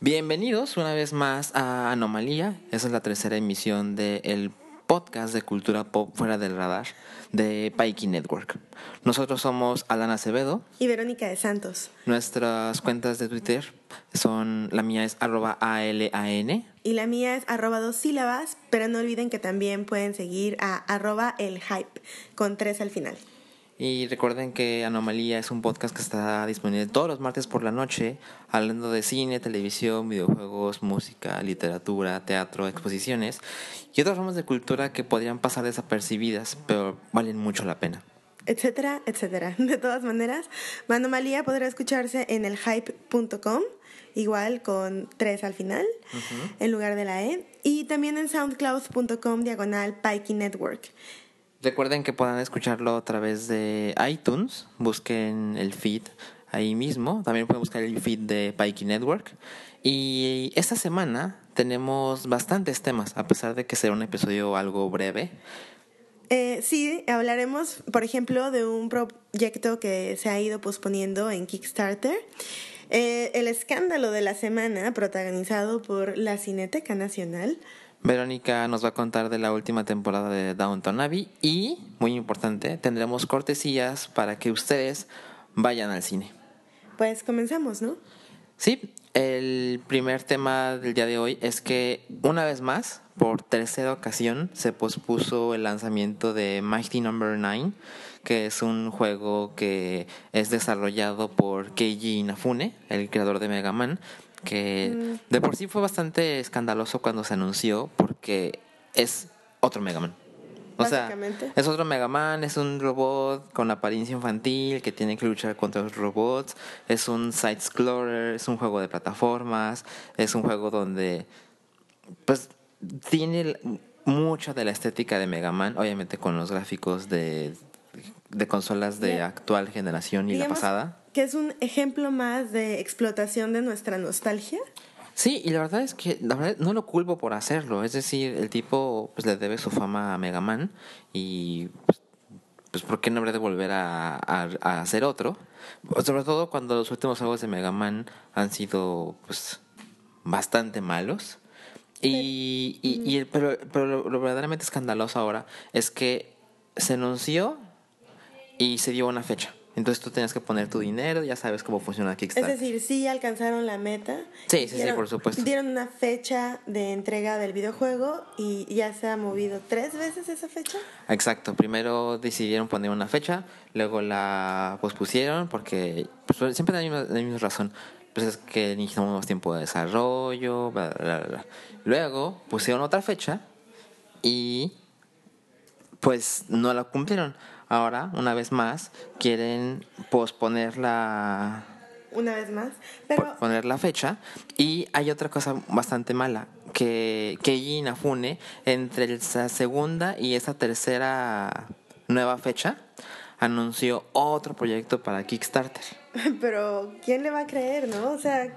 Bienvenidos una vez más a Anomalía. Esa es la tercera emisión del podcast de cultura pop fuera del radar de Pikey Network. Nosotros somos Alan Acevedo. Y Verónica de Santos. Nuestras cuentas de Twitter son, la mía es arroba ALAN. Y la mía es arroba dos sílabas, pero no olviden que también pueden seguir a arroba el hype, con tres al final. Y recuerden que Anomalía es un podcast que está disponible todos los martes por la noche, hablando de cine, televisión, videojuegos, música, literatura, teatro, exposiciones y otras formas de cultura que podrían pasar desapercibidas, pero valen mucho la pena. Etcétera, etcétera. De todas maneras, Anomalía podrá escucharse en elhype.com igual con tres al final, en lugar de la E, y también en soundcloud.com diagonal Pikey Network. Recuerden que puedan escucharlo a través de iTunes. Busquen el feed ahí mismo. También pueden buscar el feed de Pikey Network. Y esta semana tenemos bastantes temas, a pesar de que será un episodio algo breve. Eh, sí, hablaremos, por ejemplo, de un proyecto que se ha ido posponiendo en Kickstarter. Eh, el escándalo de la semana, protagonizado por la Cineteca Nacional. Verónica nos va a contar de la última temporada de Downton Abbey y, muy importante, tendremos cortesías para que ustedes vayan al cine. Pues comenzamos, ¿no? Sí, el primer tema del día de hoy es que una vez más, por tercera ocasión, se pospuso el lanzamiento de Mighty Number no. 9, que es un juego que es desarrollado por Keiji Inafune, el creador de Mega Man, que de por sí fue bastante escandaloso cuando se anunció porque es otro Mega Man. O sea, es otro Mega Man, es un robot con apariencia infantil que tiene que luchar contra los robots, es un side scroller, es un juego de plataformas, es un juego donde pues tiene mucha de la estética de Mega Man, obviamente con los gráficos de, de consolas de actual generación y la pasada que es un ejemplo más de explotación de nuestra nostalgia. Sí, y la verdad es que la verdad no lo culpo por hacerlo. Es decir, el tipo pues le debe su fama a Mega Man y pues, pues ¿por qué no habría de volver a, a, hacer otro? Sobre todo cuando los últimos juegos de Mega Man han sido pues bastante malos. Y, y, y pero, pero lo verdaderamente escandaloso ahora es que se anunció y se dio una fecha. Entonces tú tenías que poner tu dinero, ya sabes cómo funciona Kickstarter. Es decir, sí alcanzaron la meta. Sí, sí, sí, por supuesto. Dieron una fecha de entrega del videojuego y ya se ha movido tres veces esa fecha. Exacto, primero decidieron poner una fecha, luego la pospusieron porque pues, siempre hay la misma razón. Pues es que necesitamos más tiempo de desarrollo, bla, bla, bla. Luego pusieron otra fecha y pues no la cumplieron ahora, una vez más, quieren posponer la... Una vez más, pero... Poner la fecha. Y hay otra cosa bastante mala, que Keiji Inafune, entre esa segunda y esa tercera nueva fecha, anunció otro proyecto para Kickstarter. Pero, ¿quién le va a creer, no? O sea,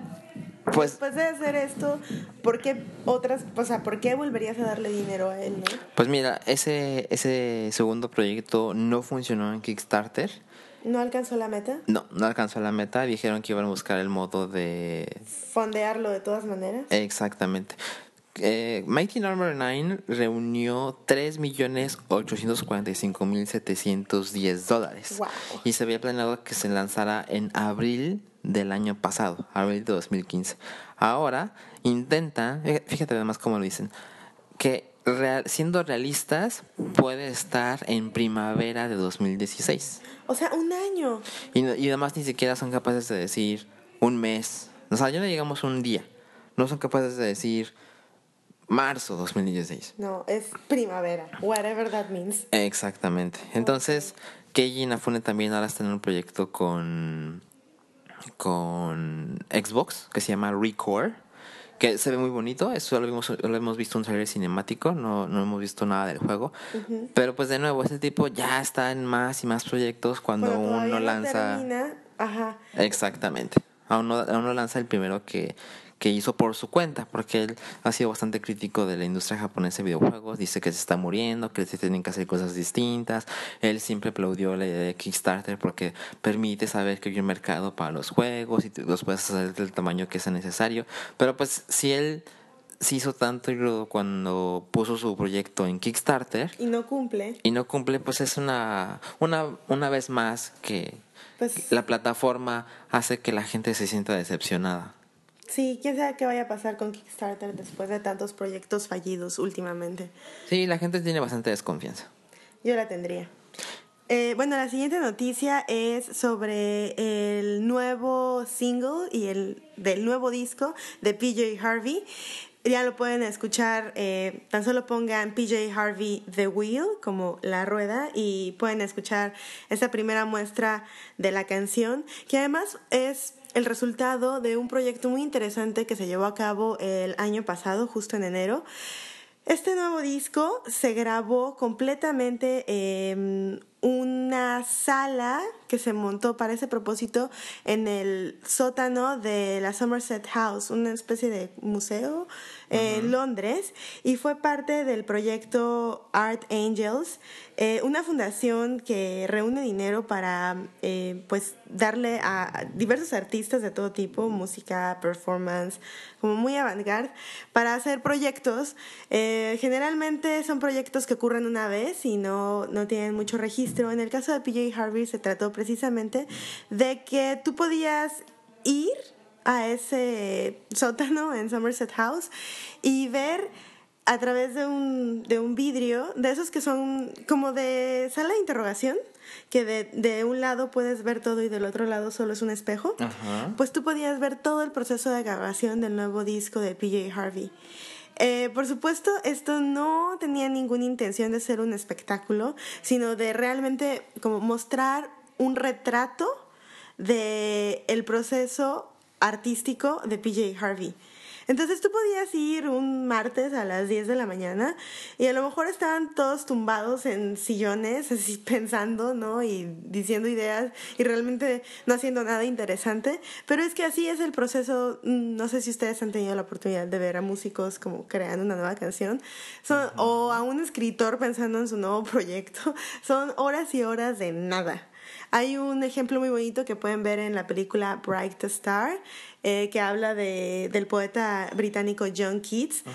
pues, después de hacer esto, ¿por qué otras, o sea, por qué volverías a darle dinero a él, no? Pues mira, ese, ese segundo proyecto no funcionó en Kickstarter. ¿No alcanzó la meta? No, no alcanzó la meta. Dijeron que iban a buscar el modo de... Fondearlo de todas maneras. Exactamente. Eh, Mighty Number no. 9 reunió 3.845.710 dólares. Wow. Y se había planeado que se lanzara en abril del año pasado, abril de 2015. Ahora intentan, fíjate además cómo lo dicen, que siendo realistas puede estar en primavera de 2016. O sea, un año. Y, y además ni siquiera son capaces de decir un mes. O sea, ya no llegamos un día. No son capaces de decir marzo 2016. No, es primavera, whatever that means. Exactamente. Entonces, Keiji Inafune también ahora está en un proyecto con con Xbox que se llama Recore que se ve muy bonito, eso lo hemos, lo hemos visto un trailer cinemático, no, no hemos visto nada del juego, pero pues de nuevo, ese tipo ya está en más y más proyectos cuando uno lanza... Ajá. Exactamente, aún no, aún no lanza el primero que, que hizo por su cuenta, porque él ha sido bastante crítico de la industria japonesa de videojuegos, dice que se está muriendo, que se tienen que hacer cosas distintas, él siempre aplaudió la idea de Kickstarter porque permite saber que hay un mercado para los juegos y los puedes hacer del tamaño que sea necesario, pero pues si él se hizo tanto cuando puso su proyecto en Kickstarter. Y no cumple. Y no cumple, pues es una, una, una vez más que pues, la plataforma hace que la gente se sienta decepcionada. Sí, quién sabe qué vaya a pasar con Kickstarter después de tantos proyectos fallidos últimamente. Sí, la gente tiene bastante desconfianza. Yo la tendría. Eh, bueno, la siguiente noticia es sobre el nuevo single y el del nuevo disco de PJ Harvey. Ya lo pueden escuchar, eh, tan solo pongan PJ Harvey The Wheel como la rueda y pueden escuchar esa primera muestra de la canción, que además es el resultado de un proyecto muy interesante que se llevó a cabo el año pasado, justo en enero. Este nuevo disco se grabó completamente en una sala que se montó para ese propósito en el sótano de la Somerset House, una especie de museo en Londres, y fue parte del proyecto Art Angels, eh, una fundación que reúne dinero para eh, pues darle a diversos artistas de todo tipo, música, performance, como muy avant-garde, para hacer proyectos. Eh, generalmente son proyectos que ocurren una vez y no, no tienen mucho registro. En el caso de PJ Harvey se trató precisamente de que tú podías ir a ese sótano en Somerset House y ver a través de un, de un vidrio, de esos que son como de sala de interrogación, que de, de, un lado puedes ver todo y del otro lado solo es un espejo, pues tú podías ver todo el proceso de grabación del nuevo disco de PJ Harvey. Eh, por supuesto, esto no tenía ninguna intención de ser un espectáculo, sino de realmente como mostrar un retrato de el proceso artístico de PJ Harvey. Entonces tú podías ir un martes a las 10 de la mañana y a lo mejor estaban todos tumbados en sillones, así pensando, ¿no? Y diciendo ideas y realmente no haciendo nada interesante. Pero es que así es el proceso. Mm, no sé si ustedes han tenido la oportunidad de ver a músicos como creando una nueva canción Son, o a un escritor pensando en su nuevo proyecto. Son horas y horas de nada. Hay un ejemplo muy bonito que pueden ver en la película Bright Star, eh, que habla de, del poeta británico John Keats.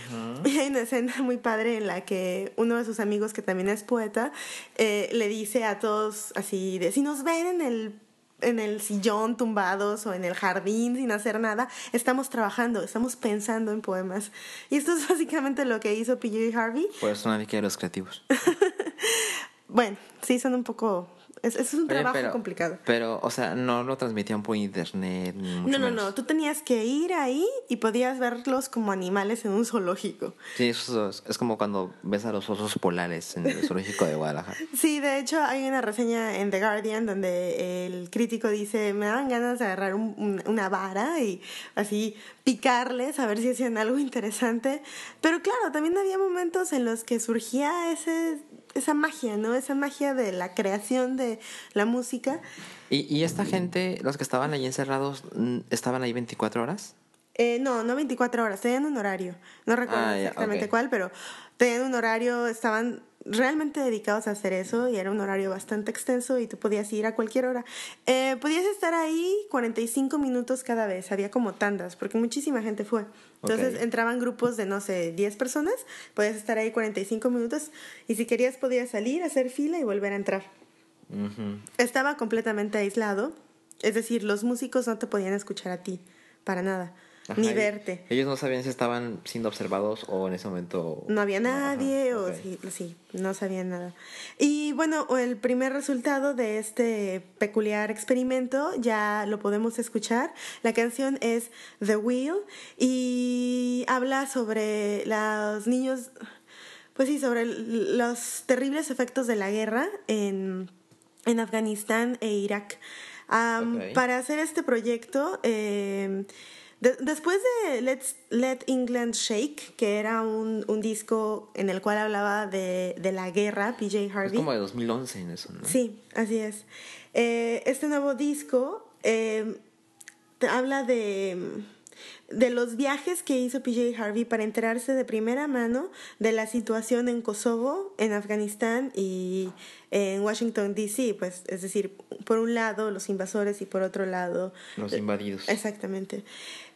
Y hay una escena muy padre en la que uno de sus amigos, que también es poeta, eh, le dice a todos así de, si nos ven en el en el sillón tumbados o en el jardín sin hacer nada, estamos trabajando, estamos pensando en poemas. Y esto es básicamente lo que hizo PJ Harvey. Por eso nadie quiere los creativos. bueno, sí, son un poco es, es un trabajo complicado. Pero, o sea, no lo transmitían por internet. no, no, no. Tú tenías que ir ahí y podías verlos como animales en un zoológico. Sí, eso es, como cuando ves a los osos polares en el zoológico de Guadalajara. Sí, de hecho, hay una reseña en The Guardian donde el crítico dice: Me dan ganas de agarrar una vara y así picarles a ver si hacían algo interesante. Pero claro, también había momentos en los que surgía ese esa magia, ¿no? Esa magia de la creación de la música. ¿Y, y esta gente, los que estaban ahí encerrados, estaban ahí 24 horas? Eh, no, no 24 horas, tenían un horario. No recuerdo ah, exactamente cuál, pero tenían un horario, estaban realmente dedicados a hacer eso y era un horario bastante extenso y tú podías ir a cualquier hora. Eh, podías estar ahí 45 minutos cada vez, había como tandas, porque muchísima gente fue. Entonces entraban grupos de, no sé, 10 personas, podías estar ahí 45 minutos y si querías podías salir, hacer fila y volver a entrar. Estaba completamente aislado, es decir, los músicos no te podían escuchar a ti, para nada ni verte. Ellos no sabían si estaban siendo observados o en ese momento... No había nadie o sí, sí, no sabían nada. Y bueno, el primer resultado de este peculiar experimento ya lo podemos escuchar. La canción es The Wheel y habla sobre los niños, pues sí, sobre los terribles efectos de la guerra en, en Afganistán e Irak. Para hacer este proyecto... Eh, después de Let's Let England Shake, que era un, un disco en el cual hablaba de, de, la guerra, PJ Harvey. Es como de 2011 en eso, ¿no? Sí, así es. Eh, este nuevo disco eh, habla de de los viajes que hizo PJ Harvey para enterarse de primera mano de la situación en Kosovo, en Afganistán y en Washington, D.C., pues es decir, por un lado los invasores y por otro lado... Los invadidos. Exactamente.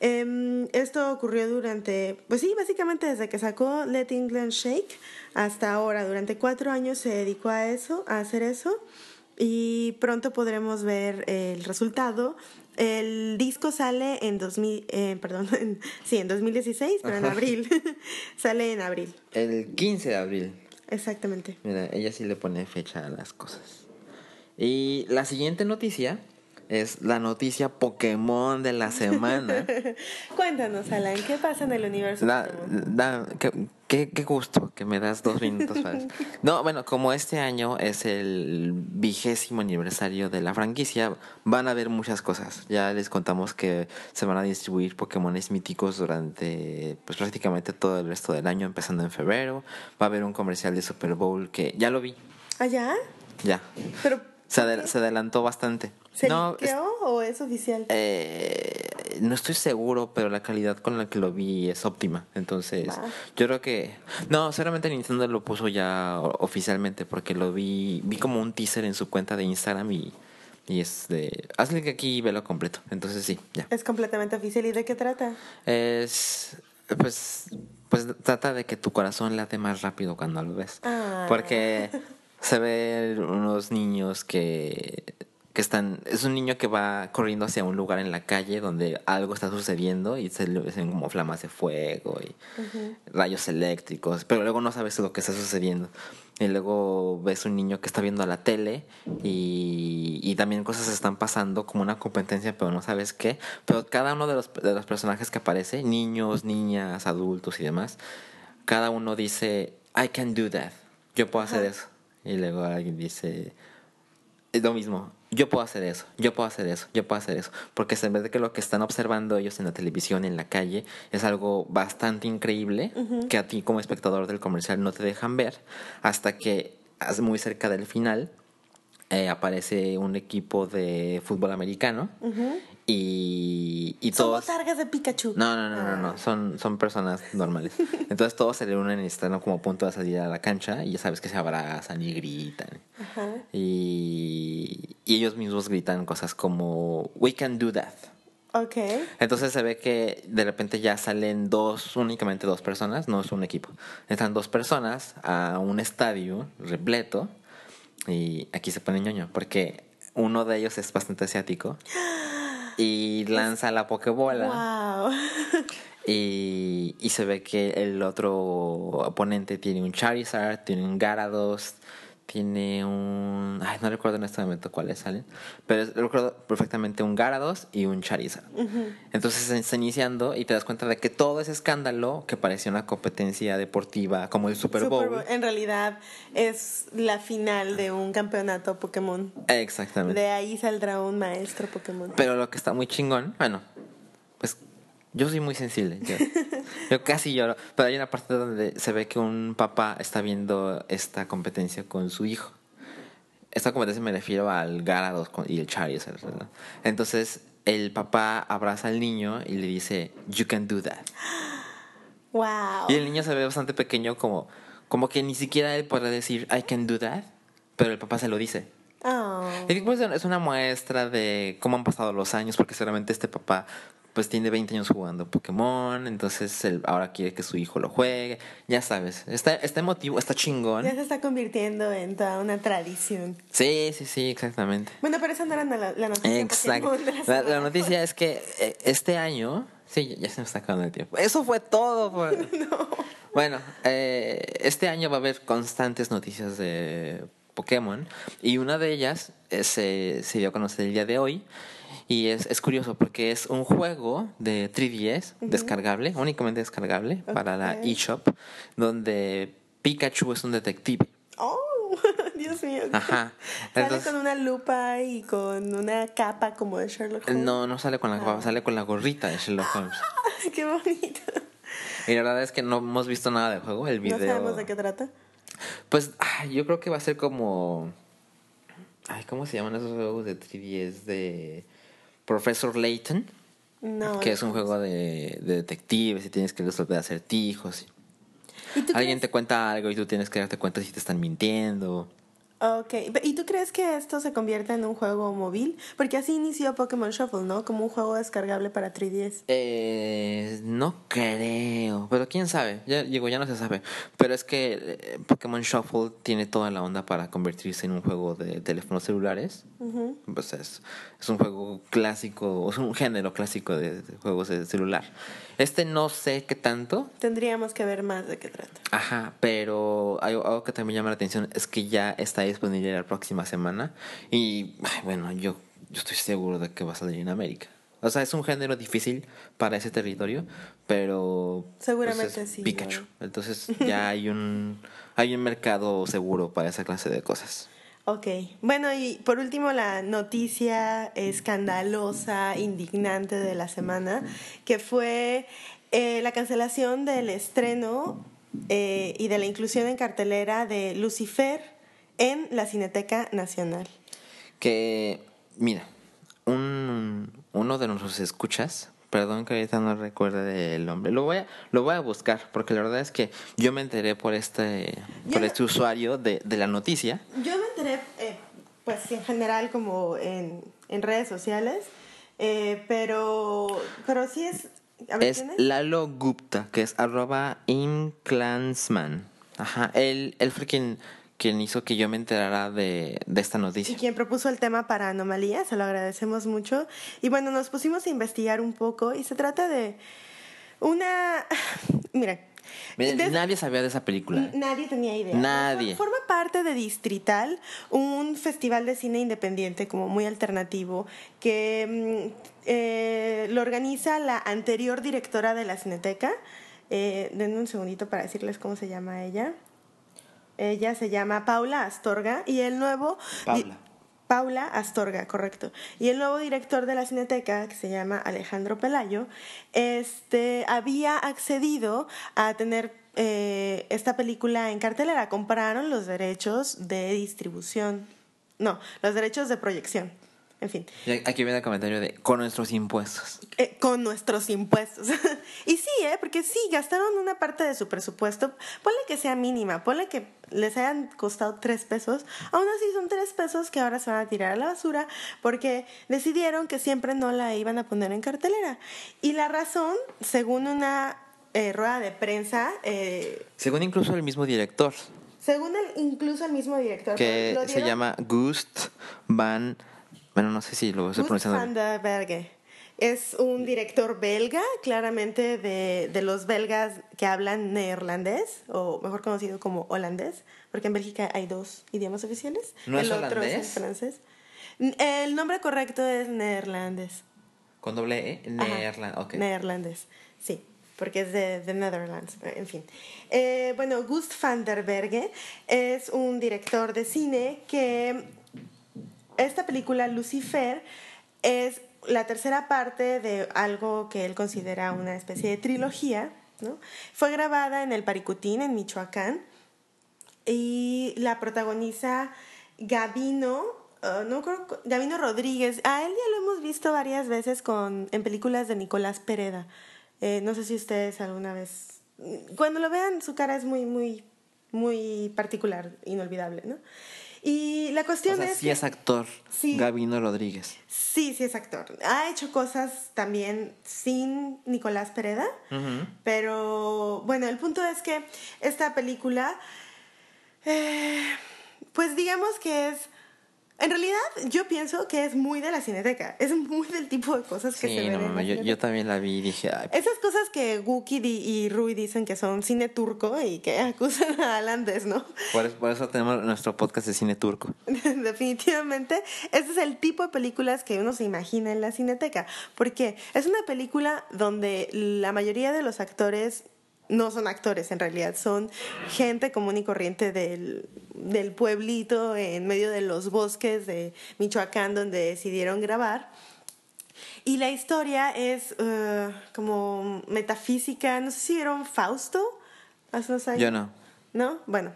Em, esto ocurrió durante, pues sí, básicamente desde que sacó Let England Shake hasta ahora, durante cuatro años se dedicó a eso, a hacer eso y pronto podremos ver el resultado el disco sale en 2000, eh, perdón, sí, en 2016, pero en abril. sale en abril. El 15 de abril. Exactamente. Mira, ella sí le pone fecha a las cosas. Y la siguiente noticia es la noticia Pokémon de la semana. Cuéntanos, Alan, ¿qué pasa en el universo? qué, qué, gusto que me das dos minutos No, bueno, como este año es el vigésimo aniversario de la franquicia, van a haber muchas cosas. Ya les contamos que se van a distribuir Pokémones míticos durante pues prácticamente todo el resto del año, empezando en febrero. Va a haber un comercial de Super Bowl que ya lo vi. ¿Ah, ya? Ya. Pero se, se adelantó bastante. ¿Se no, o es oficial? Eh, no estoy seguro, pero la calidad con la que lo vi es óptima. Entonces, yo creo que... No, seguramente Nintendo lo puso ya oficialmente porque lo vi vi como un teaser en su cuenta de Instagram y, y es de... Hazle que aquí y velo completo. Entonces, sí, ya. Es completamente oficial. ¿Y de qué trata? Es... Pues, pues trata de que tu corazón late más rápido cuando lo ves. Ah. Porque se ven unos niños que que están es un niño que va corriendo hacia un lugar en la calle donde algo está sucediendo y se ven como flamas de fuego y rayos eléctricos pero luego no sabes lo que está sucediendo. Y luego ves un niño que está viendo la tele y, y también cosas están pasando como una competencia pero no sabes qué. Pero cada uno de los, de los personajes que aparece niños niñas adultos y demás cada uno dice I can do that. Yo puedo hacer eso y luego alguien dice es lo mismo yo puedo hacer eso, yo puedo hacer eso, yo puedo hacer eso. Porque en vez de que lo que están observando ellos en la televisión, en la calle, es algo bastante increíble que a ti como espectador del comercial no te dejan ver hasta que muy cerca del final eh, aparece un equipo de fútbol americano y, y todos... Son de Pikachu. No, no, no, no, no, ah. son, son personas normales. Entonces todos se reúnen y están como a punto de salir a la cancha y ya sabes que se abrazan y gritan. Y, y ellos mismos gritan cosas como, we can do that. Ok. Entonces se ve que de repente ya salen dos, únicamente dos personas, no es un equipo. Están dos personas a un estadio repleto y aquí se pone ñoño porque uno de ellos es bastante asiático. y lanza la pokebola. Y, y, se ve que el otro oponente tiene un Charizard, tiene un Garados, tiene un. Ay, no recuerdo en este momento cuáles salen. Pero recuerdo perfectamente un Garados y un Charizard. Entonces se está iniciando y te das cuenta de que todo ese escándalo que parecía una competencia deportiva como el Super Bowl. en realidad es la final de un campeonato Pokémon. Exactamente. De ahí saldrá un maestro Pokémon. Pero lo que está muy chingón, bueno, pues yo soy muy sensible. Yo, casi lloro. Pero hay una parte donde se ve que un papá está viendo esta competencia con su hijo. Esta competencia me refiero al Garados y el Charizard. Entonces el papá abraza al niño y le dice, You can do that. Wow. Y el niño se ve bastante pequeño, como, como que ni siquiera él puede decir, I can do that. Pero el papá se lo dice. Oh. Y pues, es una muestra de cómo han pasado los años, porque seguramente este papá pues tiene 20 años jugando Pokémon, entonces él ahora quiere que su hijo lo juegue, ya sabes, está, está emotivo, está chingón. Ya se está convirtiendo en toda una tradición. Sí, sí, sí, exactamente. Bueno, pero esa no era la, noticia. Exacto. La, noticia es que eh, este año, sí, ya se me está acabando el tiempo. Eso fue todo. no. Bueno, eh, este año va a haber constantes noticias de Pokémon y una de ellas eh, se, se dio a conocer el día de hoy y es, es curioso porque es un juego de 3DS descargable, únicamente descargable para la eShop, donde Pikachu es un detective. ¡Oh! Dios mío. Ajá. sale con una lupa y con una capa como de Sherlock Holmes. No, no sale con la capa, ah. sale con la gorrita de Sherlock Holmes. ¡Qué bonito! Y la verdad es que no hemos visto nada del juego, el video. ¿No sabemos de qué trata? Pues yo creo que va a ser como... Ay, ¿cómo se llaman esos juegos de 3DS de Professor Layton. No. que es un juego de, de detectives y tienes que resolver acertijos. ¿Y tú Alguien crees- te cuenta algo y tú tienes que darte cuenta si te están mintiendo. Ok, ¿y tú crees que esto se convierta en un juego móvil? Porque así inició Pokémon Shuffle, ¿no? Como un juego descargable para 3DS. Eh, no creo, pero quién sabe, ya digo, ya no se sabe. Pero es que eh, Pokémon Shuffle tiene toda la onda para convertirse en un juego de teléfonos celulares. Pues es, es un juego clásico, es un género clásico de, de juegos de celular. Este no sé qué tanto, Tendríamos que ver más de qué trata. Ajá, pero algo, algo que también llama la atención es que ya está disponible la próxima semana y ay, bueno, yo, yo estoy seguro de que va a salir en América. O sea, es un género difícil para ese territorio, pero pues, Seguramente sí, Pikachu. ¿no? Entonces ya hay un hay un mercado seguro para esa clase de cosas. Ok, bueno y por último la noticia escandalosa, indignante de la semana, que fue eh, la cancelación del estreno eh, y de la inclusión en cartelera de Lucifer en la Cineteca Nacional. Que mira, un uno de nuestros escuchas, perdón que ahorita no recuerde el nombre, lo voy a, lo voy a buscar, porque la verdad es que yo me enteré por este, por este usuario de, de la noticia. Yo me enteré, eh, pues en general, como en, en redes sociales, eh, pero, pero sí es... A ver, Es. Lalo Gupta, que es arroba imclansman. Ajá, él, él fue quien, hizo que yo me enterara de, de esta Y noticia. quien propuso el tema para anomalía, se lo agradecemos mucho. Y bueno, nos pusimos a investigar un poco y se trata de una... Mira, Miren, des- Nadie sabía de esa película. Nadie tenía idea. Nadie. For- Forma parte de Distrital, un festival de cine independiente como muy alternativo que mm, eh, lo organiza la anterior directora de la Cineteca. Eh, denme un segundito para decirles cómo se llama ella. Ella se llama Paula Astorga y el nuevo... Paula. Paula Astorga, correcto. Y el nuevo director de la Cineteca, que se llama Alejandro Pelayo, este, había accedido a tener eh, esta película en cartelera. Compraron los derechos de distribución. No, los derechos de proyección. En fin, Y Aquí viene el comentario de con nuestros impuestos. eh, con nuestros impuestos. y sí, ¿eh? porque sí, gastaron una parte de su presupuesto. Ponle que sea mínima, ponle que les hayan costado tres pesos. Aún así son tres pesos que ahora se van a tirar a la basura porque decidieron que siempre no la iban a poner en cartelera. Y la razón, según una eh, rueda de prensa, eh, Según incluso el mismo director, según el, incluso el mismo director, que se llama Gust van... Bueno, no sé si lo estoy pronunciando van bien. der Berge. Es un director belga, claramente de, de los belgas que hablan neerlandés, o mejor conocido como holandés, porque en Bélgica hay dos idiomas oficiales. ¿No es el otro es el holandés? francés. N- El nombre correcto es neerlandés. Con doble E. Neerland. ok. Neerlandés, sí, porque es de, de Netherlands, en fin. Eh, bueno, Gust van der Berge es un director de cine que esta película, Lucifer, es la tercera parte de algo que él considera una especie de trilogía. ¿no? Fue grabada en el Paricutín, en Michoacán, y la protagoniza Gabino, uh, no creo, Gabino Rodríguez. A él ya lo hemos visto varias veces con, en películas de Nicolás Pereda. Eh, no sé si ustedes alguna vez... Cuando lo vean, su cara es muy, muy, muy particular, inolvidable, ¿no? Y la O cuestión sea, es... sí que- es actor. Sí. Gabino Rodríguez. Sí, sí es actor. Ha hecho cosas también sin Nicolás Pereda, pero bueno, el punto es que esta película, eh, pues digamos que es, en realidad yo pienso que es muy de la cineteca, es muy del tipo de cosas que se Sí, ven no yo, yo también la vi y dije, ay, Esas cosas que Wookie y Rui dicen que son cine turco y que acusan a Alandes, ¿no? por, eso- por eso tenemos nuestro podcast de cine turco. Definitivamente, ese es el tipo de películas que uno se imagina en la cineteca. Porque es una película donde la mayoría de los actores no son actores, en realidad son gente común y corriente del, del pueblito en medio de los bosques de Michoacán donde decidieron grabar. Y la historia es eh, como metafísica, no sé si vieron Fausto hace unos años. Yo no. ¿No? Bueno.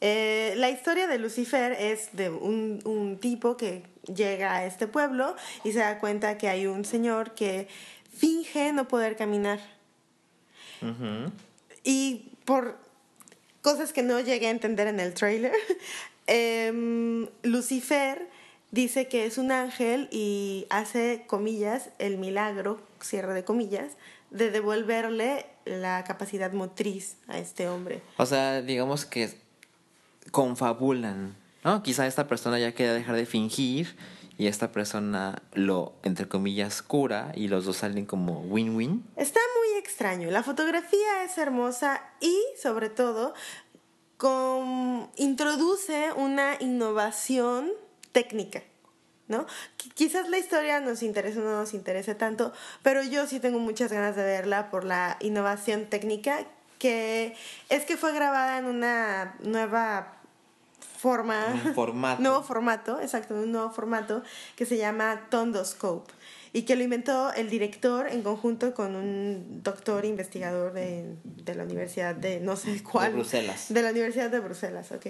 Eh, la historia de Lucifer es de un, un tipo que llega a este pueblo y se da cuenta que hay un señor que finge no poder caminar. Y por cosas que no llegué a entender en el trailer, em, Lucifer dice que es un ángel y hace comillas el milagro, cierre de comillas, de devolverle la capacidad motriz a este hombre. O sea, digamos que confabulan, ¿no? Quizá esta persona ya quiera dejar de fingir y esta persona lo, entre comillas, cura y los dos salen como win-win. Está muy extraño. La fotografía es hermosa y, sobre todo, con, introduce una innovación técnica. ¿no? Quizás la historia nos interese o no nos interese tanto, pero yo sí tengo muchas ganas de verla por la innovación técnica que es que fue grabada en una nueva forma, un formato. nuevo formato, exacto, un nuevo formato que se llama Tondoscope y que lo inventó el director en conjunto con un doctor investigador de, de la Universidad de no sé cuál. De Bruselas. De la Universidad de Bruselas, ok.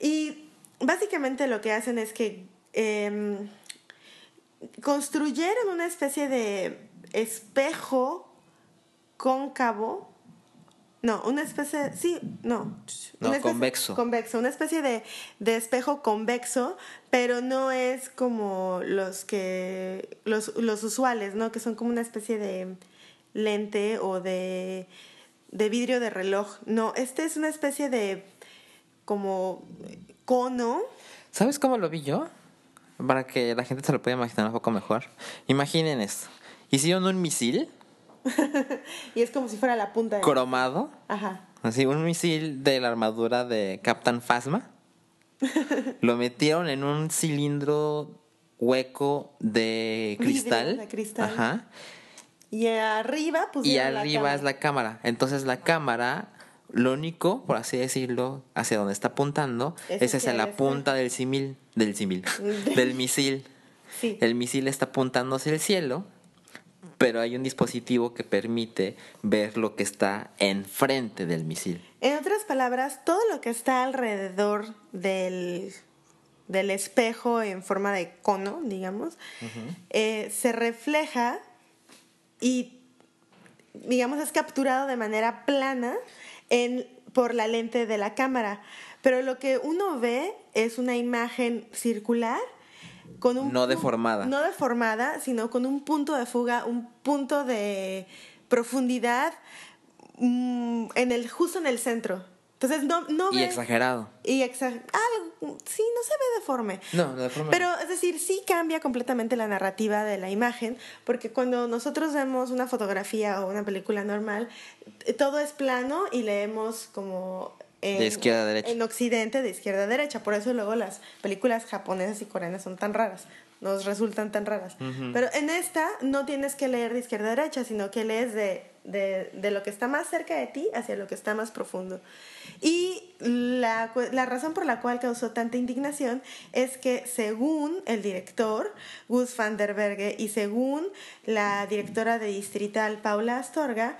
Y básicamente lo que hacen es que eh, construyeron una especie de espejo cóncavo no, una especie, sí, no. No, convexo. Convexo, una especie de, de, espejo convexo, pero no es como los que, los, los usuales, ¿no? Que son como una especie de lente o de, de vidrio de reloj. No, este es una especie de como cono. ¿Sabes cómo lo vi yo? Para que la gente se lo pueda imaginar un poco mejor. Imaginen esto. Hicieron un misil y es como si fuera la punta de... Cromado. Ajá. Así, un misil de la armadura de Captain Phasma. lo metieron en un cilindro hueco de cristal. de cristal. Ajá. Y arriba Y arriba es la cámara. Entonces la cámara, lo único, por así decirlo, hacia donde está apuntando, es, hacia la punta del simil, del simil, del misil. Sí. El misil está apuntando hacia el cielo pero hay un dispositivo que permite ver lo que está enfrente del misil. En otras palabras, todo lo que está alrededor del, del espejo en forma de cono, digamos, eh, se refleja y, digamos, es capturado de manera plana en, por la lente de la cámara. Pero lo que uno ve es una imagen circular no deformada. No deformada, sino con un punto de fuga, un punto de profundidad mm, en el, justo en el centro. Entonces no, no Y exagerado. Y exa ah, sí, no se ve deforme. No, no deforme. Pero es decir, sí cambia completamente la narrativa de la imagen, porque cuando nosotros vemos una fotografía o una película normal, todo es plano y leemos como en, de izquierda a derecha. En Occidente, de izquierda a derecha. Por eso luego las películas japonesas y coreanas son tan raras. Nos resultan tan raras. Pero en esta no tienes que leer de izquierda a derecha, sino que lees de, de, de, lo que está más cerca de ti hacia lo que está más profundo. Y la, la, razón por la cual causó tanta indignación es que según el director, Gus van der Berge, y según la directora de Distrital, Paula Astorga,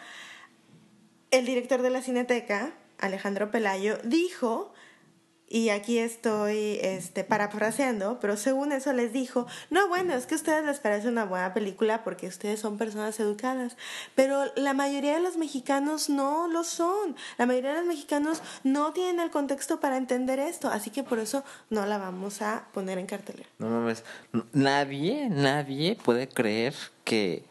el director de la Cineteca, Alejandro Pelayo, dijo, y aquí estoy este, parafraseando, pero según eso les dijo, no, bueno, es que a ustedes les parece una buena película porque ustedes son personas educadas, pero la mayoría de los mexicanos no lo son, la mayoría de los mexicanos no tienen el contexto para entender esto, así que por eso no la vamos a poner en cartelera. No mames, nadie, nadie puede creer que,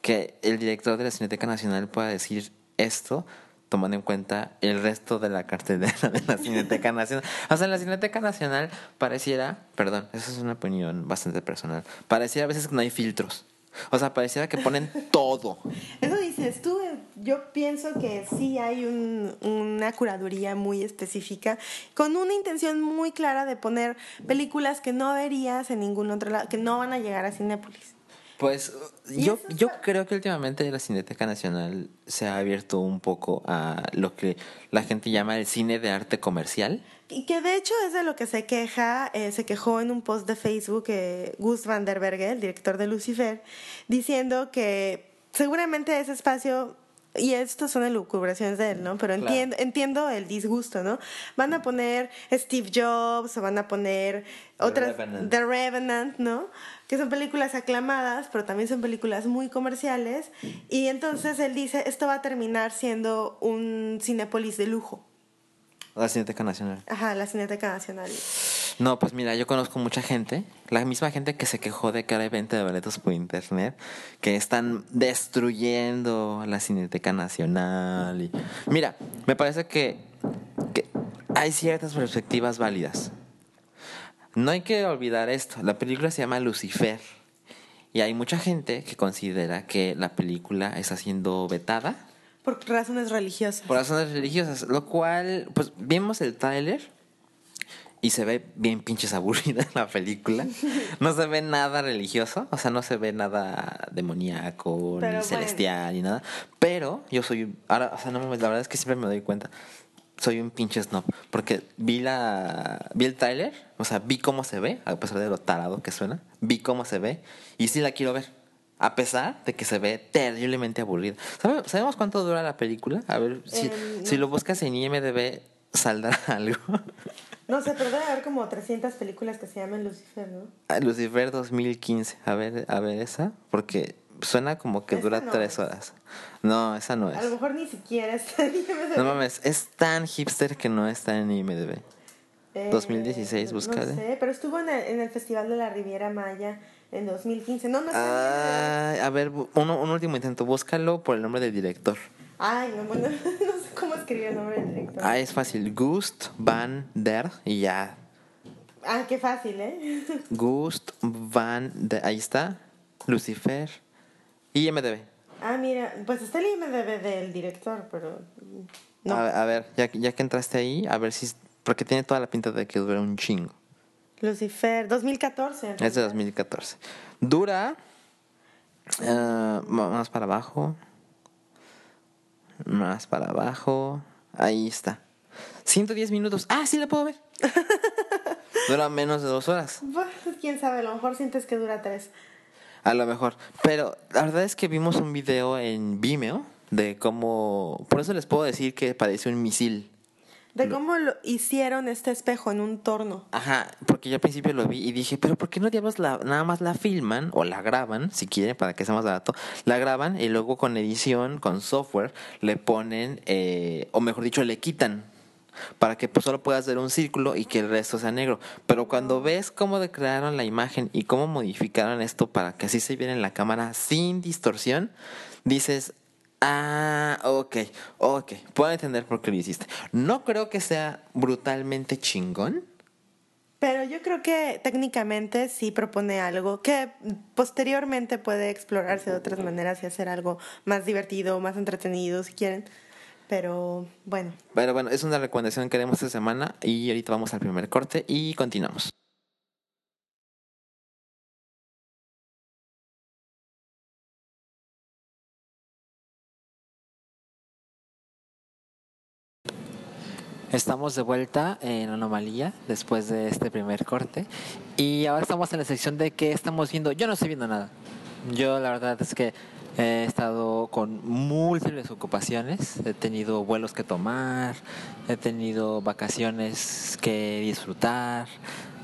que el director de la Cineteca Nacional pueda decir esto tomando en cuenta el resto de la cartelera de la Cineteca Nacional. O sea, la Cineteca Nacional pareciera, perdón, esa es una opinión bastante personal, pareciera a veces que no hay filtros. O sea, pareciera que ponen todo. Eso dices tú, yo pienso que sí hay un, una curaduría muy específica, con una intención muy clara de poner películas que no verías en ningún otro lado, que no van a llegar a Cinépolis. Pues yo, yo creo que últimamente la Cineteca Nacional se ha abierto un poco a lo que la gente llama el cine de arte comercial. Y que de hecho es de lo que se queja, eh, se quejó en un post de Facebook eh, Gus van der Berge, el director de Lucifer, diciendo que seguramente ese espacio y esto son elucubraciones de él, ¿no? Pero entiendo, entiendo el disgusto, ¿no? Van a poner Steve Jobs o van a poner otras, The Revenant, ¿no? Que son películas aclamadas, pero también son películas muy comerciales. Y entonces él dice, esto va a terminar siendo un Cinépolis de lujo. La Cineteca Nacional. Ajá, la Cineteca Nacional. No, pues mira, yo conozco mucha gente, la misma gente que se quejó de que ahora hay venta de boletos por internet, que están destruyendo la Cineteca Nacional. Y... Mira, me parece que, que hay ciertas perspectivas válidas. No hay que olvidar esto, la película se llama Lucifer. Y hay mucha gente que considera que la película está siendo vetada por razones religiosas. Por razones religiosas, lo cual, pues vimos el tráiler y se ve bien pinches aburrida la película. No se ve nada religioso, o sea, no se ve nada demoníaco, ni celestial, ni nada. Pero yo soy, ahora, o sea, no, la verdad es que siempre me doy cuenta, soy un pinche snob, porque vi la, vi el tráiler, o sea, vi cómo se ve, a pesar de lo tarado que suena, vi cómo se ve y sí la quiero ver. A pesar de que se ve terriblemente aburrida. ¿Sabemos cuánto dura la película? A ver, si, em, si lo buscas en IMDB, saldrá algo. No sé, pero debe haber como 300 películas que se llaman Lucifer, ¿no? Ah, Lucifer 2015. A ver, a ver esa, porque suena como que dura tres horas. No, esa no es. A lo mejor ni siquiera está en IMDb. No mames, es tan hipster que no está en IMDb. 2016, búscale. No sé, pero estuvo en el, en el Festival de la Riviera Maya en 2015. No, no sé. Ah, a ver, un, un último intento. Búscalo por el nombre del director. Ay, no, bueno, no sé cómo escribir el nombre del director. Ah, es fácil. Gust van der y ya. Ah, qué fácil, ¿eh? Gust van der. Ahí está. Lucifer. IMDB. Ah, mira, pues está el IMDB del director, pero. No. A, a, ver, ya, ya que entraste ahí, a ver si. Porque tiene toda la pinta de que dura un chingo. Lucifer, 2014. Es de 2014. Dura. Uh, más para abajo. Más para abajo. Ahí está. 110 minutos. Ah, sí la puedo ver. dura menos de dos horas. Pues, quién sabe, a lo mejor sientes que dura tres. A lo mejor. Pero la verdad es que vimos un video en Vimeo de cómo. Por eso les puedo decir que parece un misil. De cómo lo hicieron este espejo en un torno. Ajá, porque yo al principio lo vi y dije, pero ¿por qué no diablos la, nada más la filman o la graban, si quieren, para que sea más barato? La graban y luego con edición, con software, le ponen, eh, o mejor dicho, le quitan para que pues solo puedas ver un círculo y que el resto sea negro. Pero cuando ves cómo crearon la imagen y cómo modificaron esto para que así se viera en la cámara sin distorsión, dices, Ah, ok, ok. Puedo entender por qué lo hiciste. No creo que sea brutalmente chingón. Pero yo creo que técnicamente sí propone algo que posteriormente puede explorarse de otras maneras y hacer algo más divertido, más entretenido, si quieren. Pero bueno. Pero bueno, es una recomendación que haremos esta semana y ahorita vamos al primer corte y continuamos. Estamos de vuelta en Anomalía después de este primer corte y ahora estamos en la sección de que estamos viendo. Yo no estoy viendo nada. Yo la verdad es que he estado con múltiples ocupaciones, he tenido vuelos que tomar, he tenido vacaciones que disfrutar,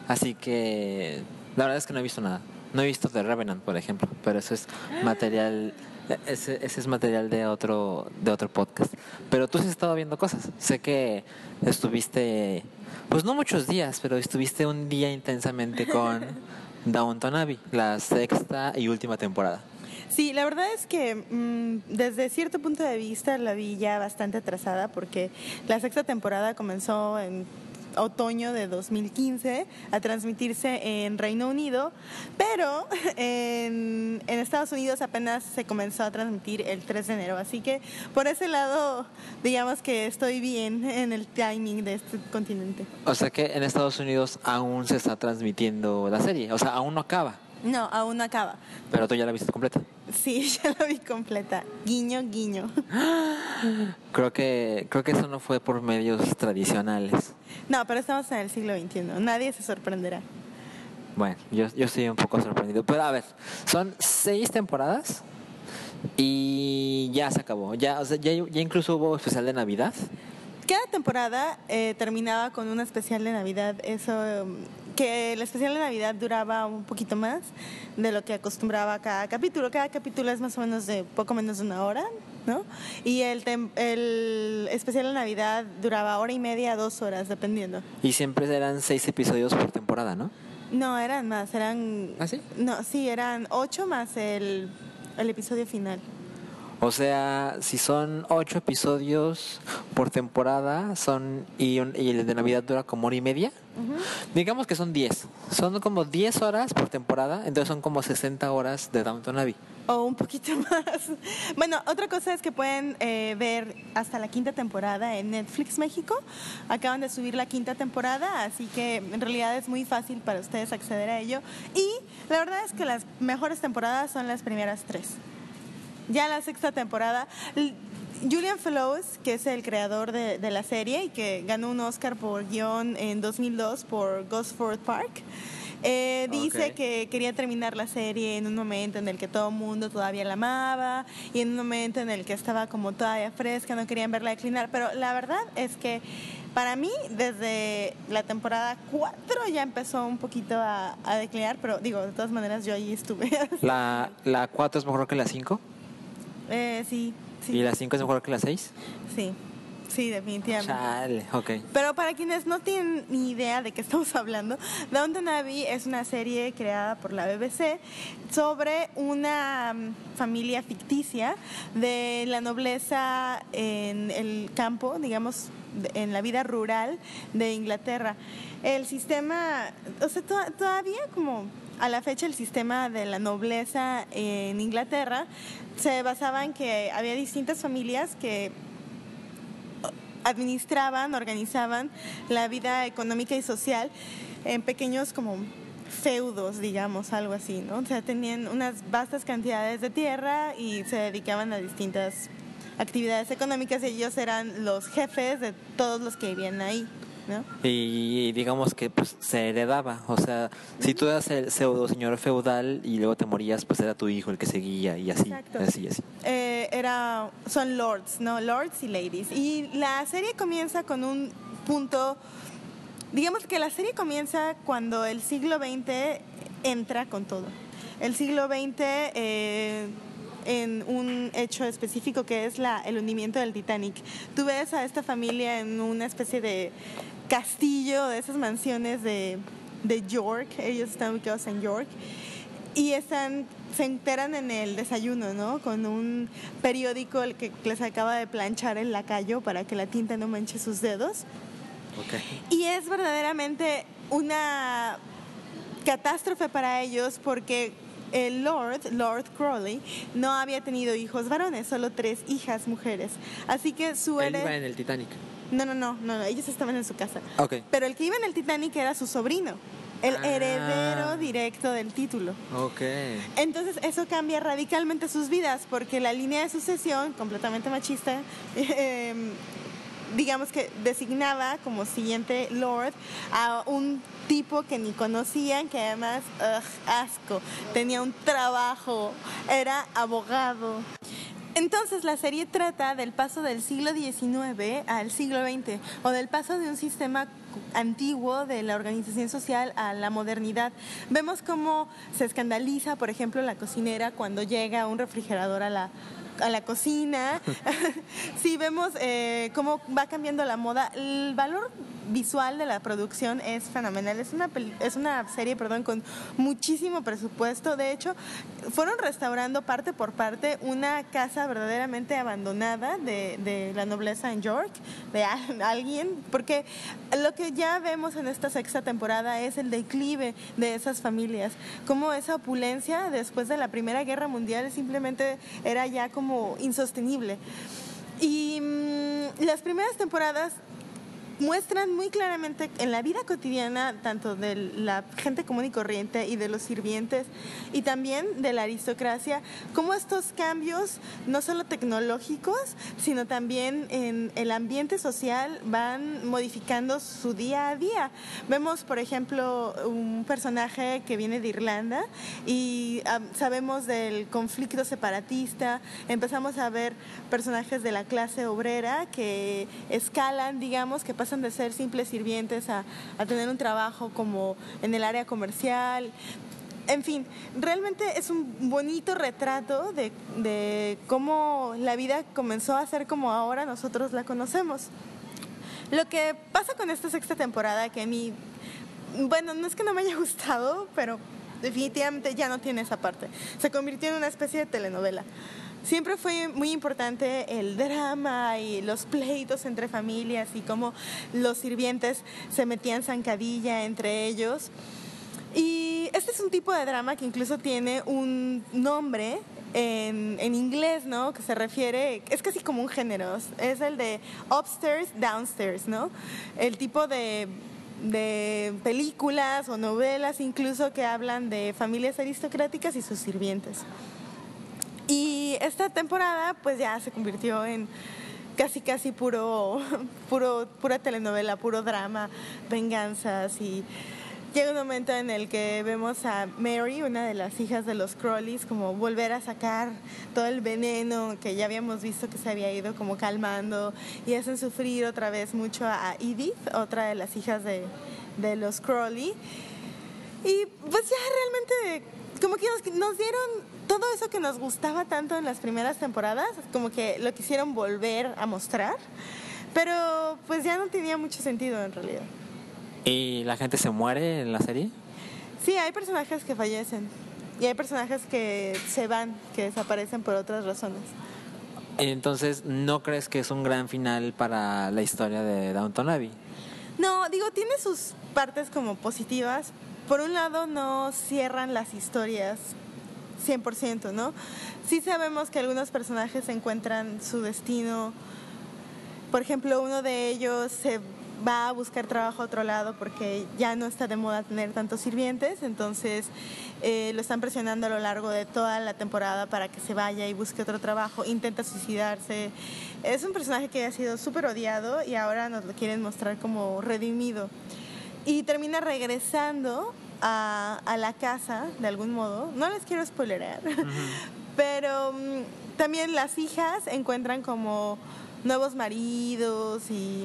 así que la verdad es que no he visto nada. No he visto The Revenant, por ejemplo, pero eso es material ese, ese, es material de otro, de otro podcast. Pero tú has estado viendo cosas. Sé que estuviste, pues no muchos días, pero estuviste un día intensamente con Downton Abbey, la sexta y última temporada. Sí, la verdad es que mm, desde cierto punto de vista la vi ya bastante atrasada porque la sexta temporada comenzó en otoño de 2015 a transmitirse en Reino Unido, pero en, Estados Unidos apenas se comenzó a transmitir el 3 de enero. Así que por ese lado, digamos que estoy bien en el timing de este continente. O sea que en Estados Unidos aún se está transmitiendo la serie, o sea, aún no acaba. No, aún no acaba. ¿Pero tú ya la viste completa? Sí, ya la vi completa. Guiño, guiño. Creo que, creo que eso no fue por medios tradicionales. No, pero estamos en el siglo XXI. Nadie se sorprenderá. Bueno, yo, yo estoy un poco sorprendido. Pero a ver, son seis temporadas. Y ya se acabó. Ya, o sea, ya, ya incluso hubo especial de Navidad. Cada temporada eh, terminaba con un especial de Navidad. Eso, que el especial de Navidad duraba un poquito más de lo que acostumbraba cada capítulo. Cada capítulo es más o menos de poco menos de una hora, ¿no? Y el, tem- el especial de Navidad duraba hora y media, dos horas, dependiendo. Y siempre eran seis episodios por temporada, ¿no? No, eran más, eran... ¿Ah, sí? No, sí, eran ocho más el, el episodio final. O sea, si son ocho episodios por temporada, son y, un- y el de Navidad dura como hora y media. Digamos que son 10. Son como 10 horas por temporada, entonces son como 60 horas de Downton Abbey. O un poquito más. Bueno, otra cosa es que pueden eh, ver hasta la quinta temporada en Netflix México. Acaban de subir la quinta temporada, así que en realidad es muy fácil para ustedes acceder a ello. Y la verdad es que las mejores temporadas son las primeras tres. Ya la sexta temporada, Julian Fellows, que es el creador de, de la serie y que ganó un Oscar por guion en 2002 por Gosford Park, eh, dice que quería terminar la serie en un momento en el que todo el mundo todavía la amaba y en un momento en el que estaba como todavía fresca, no querían verla declinar, pero la verdad es que para mí desde la temporada 4 ya empezó un poquito a, a declinar, pero digo, de todas maneras yo ahí estuve. La, la 4 es mejor que la 5 Eh, sí, sí. y la 5 es mejor que la 6. Sí, sí, definitivamente. Chale, ok. Pero para quienes no tienen ni idea de qué estamos hablando, Downton Abbey es una serie creada por la BBC sobre una mm, familia ficticia de la nobleza en el campo, digamos, en la vida rural de Inglaterra. El sistema, o sea, to- todavía como a la fecha el sistema de la nobleza en Inglaterra se basaba en que había distintas familias que administraban, organizaban la vida económica y social en pequeños como feudos, digamos, algo así, ¿no? O sea, tenían unas vastas cantidades de tierra y se dedicaban a distintas actividades económicas y ellos eran los jefes de todos los que vivían ahí, ¿no? Y digamos que pues se heredaba, o sea, si tú eras el pseudo señor feudal y luego te morías, pues era tu hijo el que seguía y así, Exacto. así, así. Eh, era, son lords, ¿no? Lords y ladies. Y la serie comienza con un punto, digamos que la serie comienza cuando el siglo XX entra con todo. El siglo XX eh, en un hecho específico que es la, el hundimiento del Titanic. Tú ves a esta familia en una especie de castillo, de esas mansiones de, de York, ellos están ubicados en York, y están se enteran en el desayuno, ¿no? Con un periódico el que les acaba de planchar el lacayo para que la tinta no manche sus dedos. Ok. Y es verdaderamente una catástrofe para ellos porque el Lord, Lord Crowley, no había tenido hijos varones, solo tres hijas mujeres. Así que su Él iba en el Titanic. No, no, no, no, no, ellos estaban en su casa. Ok. Pero el que iba en el Titanic era su sobrino, el Ah. heredero directo del título. Ok. Entonces eso cambia radicalmente sus vidas porque la línea de sucesión, completamente machista, eh, digamos que designaba como siguiente lord a un tipo que ni conocían, que además, ugh, asco, tenía un trabajo, era abogado. Entonces la serie trata del paso del siglo XIX al siglo XX o del paso de un sistema antiguo de la organización social a la modernidad. Vemos cómo se escandaliza, por ejemplo, la cocinera cuando llega un refrigerador a la, a la cocina. sí, vemos eh, cómo va cambiando la moda. El valor visual de la producción es fenomenal. Es una, peli- es una serie perdón, con muchísimo presupuesto. De hecho, fueron restaurando parte por parte una casa verdaderamente abandonada de, de la nobleza en York, de alguien, porque lo que ya vemos en esta sexta temporada es el declive de esas familias, como esa opulencia después de la Primera Guerra Mundial simplemente era ya como insostenible. Y mm, las primeras temporadas muestran muy claramente en la vida cotidiana, tanto de la gente común y corriente y de los sirvientes, y también de la aristocracia, cómo estos cambios, no solo tecnológicos, sino también en el ambiente social, van modificando su día a día. Vemos, por ejemplo, un personaje que viene de Irlanda y sabemos del conflicto separatista, empezamos a ver personajes de la clase obrera que escalan, digamos, que pasan de ser simples sirvientes a, tener un trabajo como en el área comercial. En fin, realmente es un bonito retrato de, de cómo la vida comenzó a ser como ahora nosotros la conocemos. Lo que pasa con esta sexta temporada, que a mí, bueno, no es que no me haya gustado, pero definitivamente ya no tiene esa parte. Se convirtió en una especie de telenovela siempre fue muy importante el drama y los pleitos entre familias y cómo los sirvientes se metían zancadilla entre ellos. Y este es un tipo de drama que incluso tiene un nombre en, en, inglés, ¿no? Que se refiere, es casi como un género, es el de upstairs, downstairs, ¿no? El tipo de, de películas o novelas incluso que hablan de familias aristocráticas y sus sirvientes. Y esta temporada pues ya se convirtió en casi casi puro, puro, pura telenovela, puro drama, venganzas y llega un momento en el que vemos a Mary, una de las hijas de los Crawleys, como volver a sacar todo el veneno que ya habíamos visto que se había ido como calmando y hacen sufrir otra vez mucho a Edith, otra de las hijas de, de los Crawley. Y pues ya realmente como que nos, dieron todo eso que nos gustaba tanto en las primeras temporadas, como que lo quisieron volver a mostrar, pero pues ya no tenía mucho sentido en realidad. ¿Y la gente se muere en la serie? Sí, hay personajes que fallecen y hay personajes que se van, que desaparecen por otras razones. Entonces, ¿no crees que es un gran final para la historia de Downton Abbey? No, digo, tiene sus partes como positivas, por un lado no cierran las historias 100%, ¿no? Sí sabemos que algunos personajes encuentran su destino. Por ejemplo, uno de ellos se va a buscar trabajo a otro lado porque ya no está de moda tener tantos sirvientes, entonces eh, lo están presionando a lo largo de toda la temporada para que se vaya y busque otro trabajo, intenta suicidarse. Es un personaje que ha sido súper odiado y ahora nos lo quieren mostrar como redimido y termina regresando a, a, la casa de algún modo. No les quiero spoilerear, pero mm, también las hijas encuentran como nuevos maridos y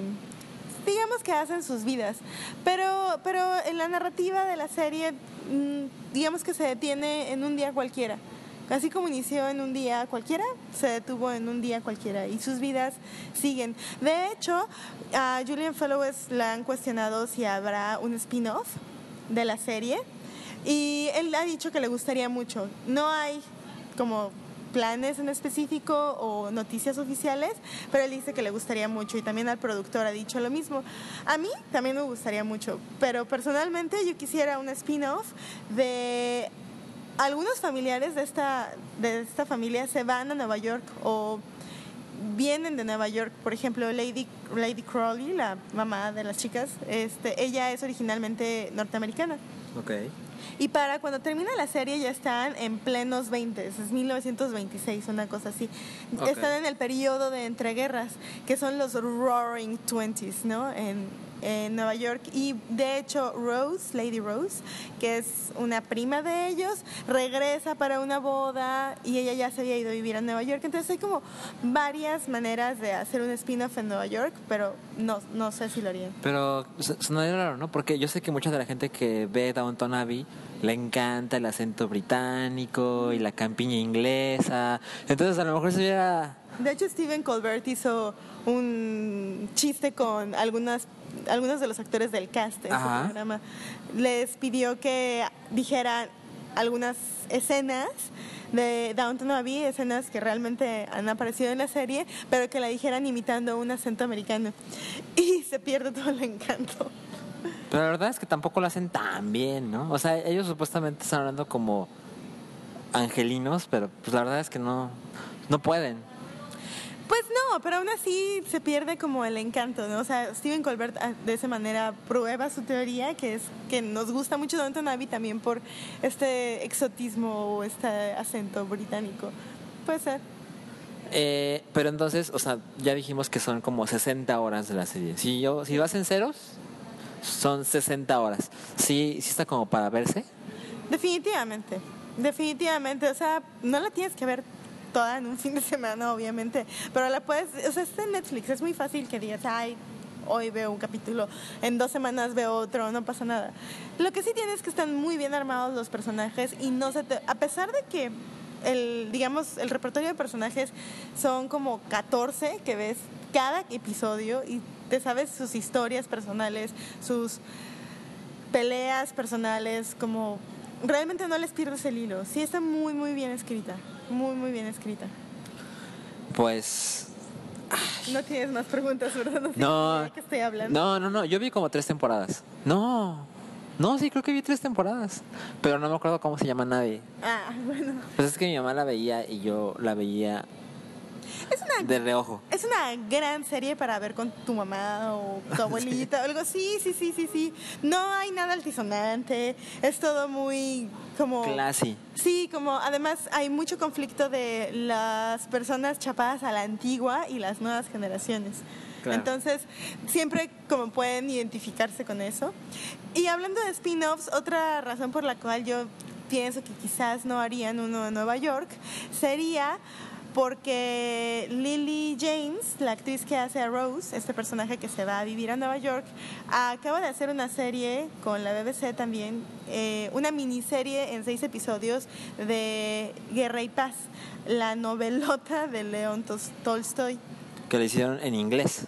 digamos que hacen sus vidas. Pero, pero en la narrativa de la serie, mm, digamos que se detiene en un día cualquiera. Así como inició en un día cualquiera, se detuvo en un día cualquiera y sus vidas siguen. De hecho, a Julian Fellowes le han cuestionado si habrá un spin-off de la serie y él ha dicho que le gustaría mucho. No hay como planes en específico o noticias oficiales, pero él dice que le gustaría mucho y también al productor ha dicho lo mismo. A mí también me gustaría mucho, pero personalmente yo quisiera un spin-off de algunos familiares de esta, de esta familia se van a Nueva York o vienen de Nueva York. Por ejemplo, Lady, Lady Crawley, la mamá de las chicas, este, ella es originalmente norteamericana. Okay. Y para cuando termina la serie ya están en plenos 20, es 1926, una cosa así. Están en el periodo de entreguerras, que son los Roaring Twenties, ¿no? En, en Nueva York y de hecho Rose, Lady Rose, que es una prima de ellos, regresa para una boda y ella ya se había ido a vivir a Nueva York. Entonces hay como varias maneras de hacer un spin-off en Nueva York, pero no, no sé si lo harían. Pero suena raro, ¿no? Porque yo sé que mucha de la gente que ve Downton Abbey le encanta el acento británico y la campiña inglesa. Entonces a lo mejor se hubiera... De hecho, Stephen Colbert hizo un chiste con algunas algunos de los actores del cast en su programa, les pidió que dijeran algunas escenas de Downton Abbey, escenas que realmente han aparecido en la serie, pero que la dijeran imitando un acento americano. Y se pierde todo el encanto. Pero la verdad es que tampoco lo hacen tan bien, ¿no? O sea, ellos supuestamente están hablando como angelinos, pero pues la verdad es que no, no pueden. Pues no, pero aún así se pierde como el encanto, ¿no? O sea, Steven Colbert ah, de esa manera prueba su teoría, que es que nos gusta mucho Downton Abbey también por este exotismo o este acento británico. Puede ser. Eh, pero entonces, o sea, ya dijimos que son como 60 horas de la serie. Si yo, si vas en ceros, son 60 horas. Sí, sí está como para verse. Definitivamente, definitivamente. O sea, no la tienes que ver toda en un fin de semana, obviamente, pero la puedes, o sea, está en Netflix, es muy fácil que digas, ay, hoy veo un capítulo, en dos semanas veo otro, no pasa nada. Lo que sí tienes es que están muy bien armados los personajes y no se te, a pesar de que el, digamos, el repertorio de personajes son como 14 que ves cada episodio y te sabes sus historias personales, sus peleas personales, como realmente no les pierdes el hilo. Sí está muy, muy bien escrita, muy, muy bien escrita. Pues No tienes más preguntas, ¿verdad? No, sé no, de qué estoy hablando. no, no, no, yo vi como tres temporadas. No, no, sí, creo que vi tres temporadas, pero no me acuerdo cómo se llama nadie. Ah, bueno. Pues es que mi mamá la veía y yo la veía Es una de reojo. Es una gran serie para ver con tu mamá o tu abuelita o algo. Sí, sí, sí, sí, sí. No hay nada altisonante. Es todo muy como... Classy. Sí, como además hay mucho conflicto de las personas chapadas a la antigua y las nuevas generaciones. Claro. Entonces, siempre como pueden identificarse con eso. Y hablando de spin-offs, otra razón por la cual yo pienso que quizás no harían uno en Nueva York sería porque Lily James, la actriz que hace a Rose, este personaje que se va a vivir a Nueva York, acaba de hacer una serie con la BBC también, eh, una miniserie en seis episodios de Guerra y Paz, la novelota de León Tolstoy. Que lo hicieron en inglés.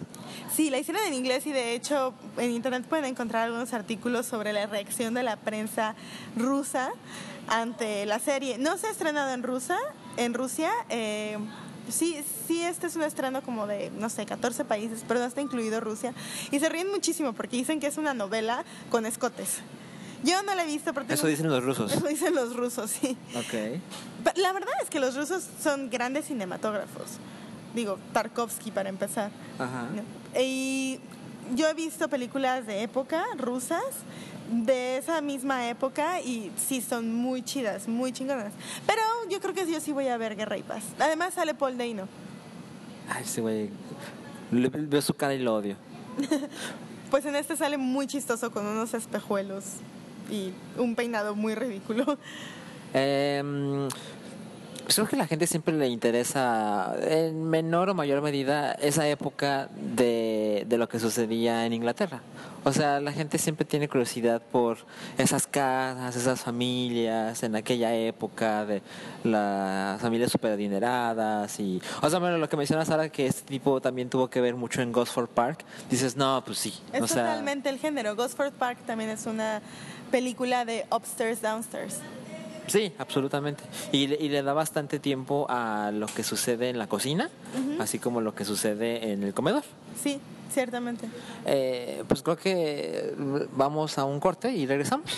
Sí, la hicieron en inglés y de hecho en internet pueden encontrar algunos artículos sobre la reacción de la prensa rusa ante la serie. No se ha estrenado en Rusia, en Rusia. eh, sí, sí, este es un estreno como de, no sé, 14 países, pero no está incluido Rusia. Y se ríen muchísimo porque dicen que es una novela con escotes. Yo no la he visto, pero Eso dicen los rusos. Eso dicen los rusos, sí. Ok. La verdad es que los rusos son grandes cinematógrafos. Digo, Tarkovsky para empezar. Ajá. Y yo he visto películas de época rusas de esa misma época y sí son muy chidas, muy chingonas. Pero yo creo que yo sí voy a ver Guerra y Paz. Además sale Paul Dano. Ay, ese güey. Veo su cara y lo odio. Pues en este sale muy chistoso con unos espejuelos y un peinado muy ridículo. Pues creo que a la gente siempre le interesa, en menor o mayor medida, esa época de, de lo que sucedía en Inglaterra. O sea, la gente siempre tiene curiosidad por esas casas, esas familias en aquella época, de las familias super adineradas y... O sea, bueno, lo que mencionas ahora que este tipo también tuvo que ver mucho en Gosford Park, dices, no, pues sí. Es o sea, totalmente el género. Gosford Park también es una película de upstairs, downstairs. Sí, absolutamente. Y, le- y le da bastante tiempo a lo que sucede en la cocina, así como lo que sucede en el comedor. Sí, ciertamente. Eh, pues creo que vamos a un corte y regresamos.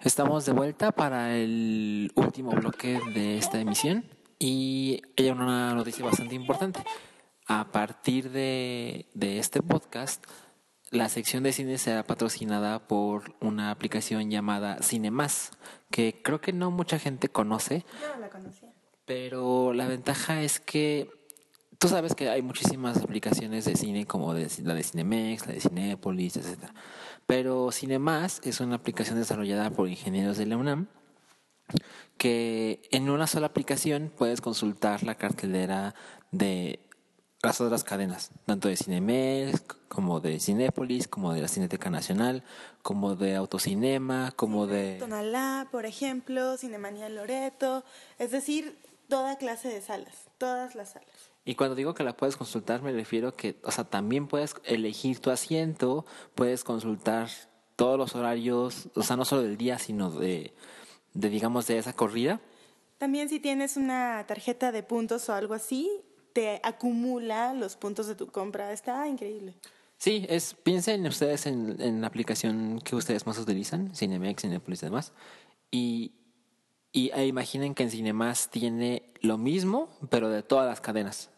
Estamos de vuelta para el último bloque de esta emisión y hay una noticia bastante importante. A partir de, de este podcast, la sección de cine será patrocinada por una aplicación llamada Cinemas, que creo que no mucha gente conoce, no la conocía. pero la ventaja es que tú sabes que hay muchísimas aplicaciones de cine como de, la de Cinemex, la de Cinépolis, etcétera. Pero Cinemas es una aplicación desarrollada por ingenieros de la UNAM que en una sola aplicación puedes consultar la cartelera de las otras cadenas, tanto de Cinemex, como de Cinépolis, como de la Cineteca Nacional, como de Autocinema, como de... Tonalá, por ejemplo, Cinemanía Loreto, es decir, toda clase de salas, todas las salas. Y cuando digo que la puedes consultar, me refiero que, o sea, también puedes elegir tu asiento, puedes consultar todos los horarios, o sea, no solo del día, sino de, de digamos, de esa corrida. También si tienes una tarjeta de puntos o algo así, te acumula los puntos de tu compra. Está increíble. Sí, es, piensen ustedes en, en la aplicación que ustedes más utilizan, Cinemex, Cinepolis y demás, y, y e imaginen que en Cinemas tiene lo mismo, pero de todas las cadenas.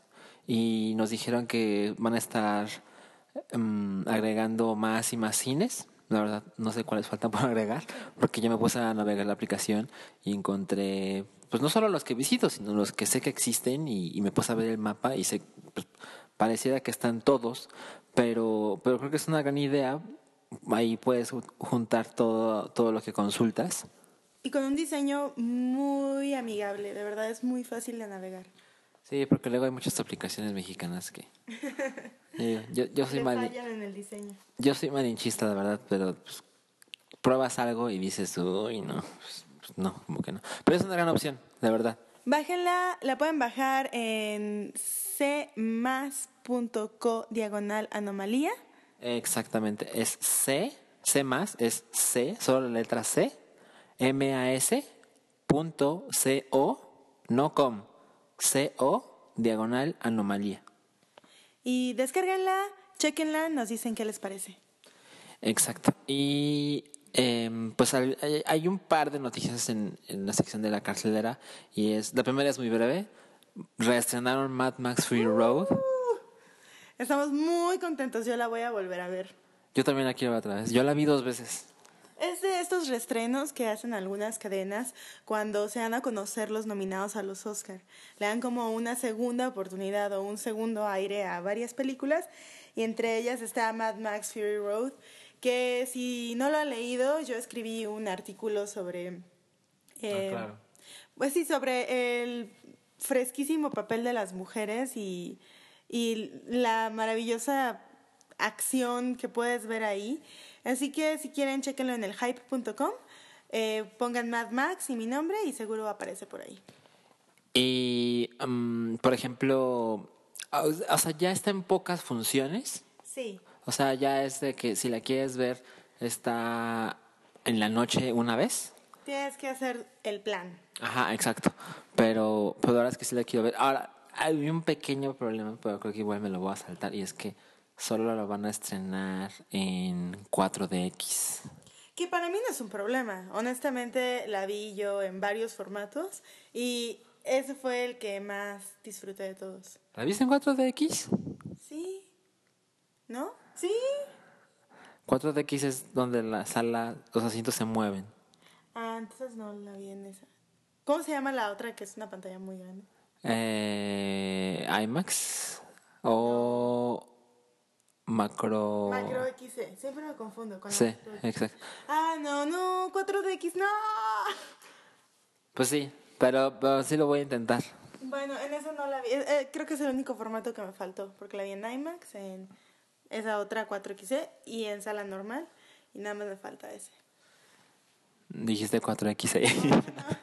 Y nos dijeron que van a estar em, agregando más y más cines. La verdad, no sé cuáles faltan por agregar, porque yo me puse a navegar la aplicación y encontré, pues no solo los que visito, sino los que sé que existen y, y me puse a ver el mapa y sé, pues, pareciera que están todos, pero, pero creo que es una gran idea. Ahí puedes ju- juntar todo, todo lo que consultas. Y con un diseño muy amigable, de verdad es muy fácil de navegar. Sí, porque luego hay muchas aplicaciones mexicanas que... Digo, yo, yo soy en el diseño. yo soy malinchista, de verdad, pero pues, pruebas algo y dices, uy, no, pues, pues, no, como que no. Pero es una gran opción, de verdad. Bájenla, la pueden bajar en cmas.co diagonal anomalía. Exactamente, es C, C más, es C, solo la letra C, M-A-S, punto C-O, no com, C-O, diagonal anomalía. Y descárguenla, chequenla, nos dicen qué les parece. Exacto. Y em, pues hay, hay un par de noticias en, en la sección de la carcelera y es la primera es muy breve. Reestrenaron Mad Max Fury Road. Estamos muy contentos, yo la voy a volver a ver. Yo también la quiero ver otra vez. Yo la vi dos veces. Es de estos restrenos que hacen algunas cadenas cuando se dan a conocer los nominados a los Oscar. Le dan como una segunda oportunidad o un segundo aire a varias películas y entre ellas está Mad Max Fury Road, que si no lo han leído, yo escribí un artículo sobre... eh, claro. Pues sí, sobre el fresquísimo papel de las mujeres y, y la maravillosa acción que puedes ver ahí. Así que si quieren, chequenlo en el hype.com, eh, pongan Mad Max y mi nombre y seguro aparece por ahí. Y, mm, por ejemplo, o o sea, ya está en pocas funciones. Sí. O sea, ya es de que si la quieres ver, está en la noche una vez. Tienes que hacer el plan. Ajá, exacto. Pero, pero ahora es que sí la quiero ver. Ahora, hay un pequeño problema, pero creo que igual me lo voy a saltar, y es que solo la van a estrenar en 4DX. Que para mí no es un problema. Honestamente, la vi yo en varios formatos y ese fue el que más disfruté de todos. ¿La viste en 4DX? Sí. ¿No? Sí. 4DX es donde la sala, los asientos se mueven. Ah, entonces no la vi en esa. ¿Cómo se llama la otra que es una pantalla muy grande? Eh, IMAX o macro. Macro XC. Siempre me confundo con Sí, XC. exacto. Ah, no, no, 4DX, no. Pues sí, pero, pero sí lo voy a intentar. Bueno, en eso no la vi. Eh, eh, creo que es el único formato que me faltó, porque la vi en IMAX, en esa otra 4XC y en sala normal. Y nada más me falta ese. Dijiste 4X ahí.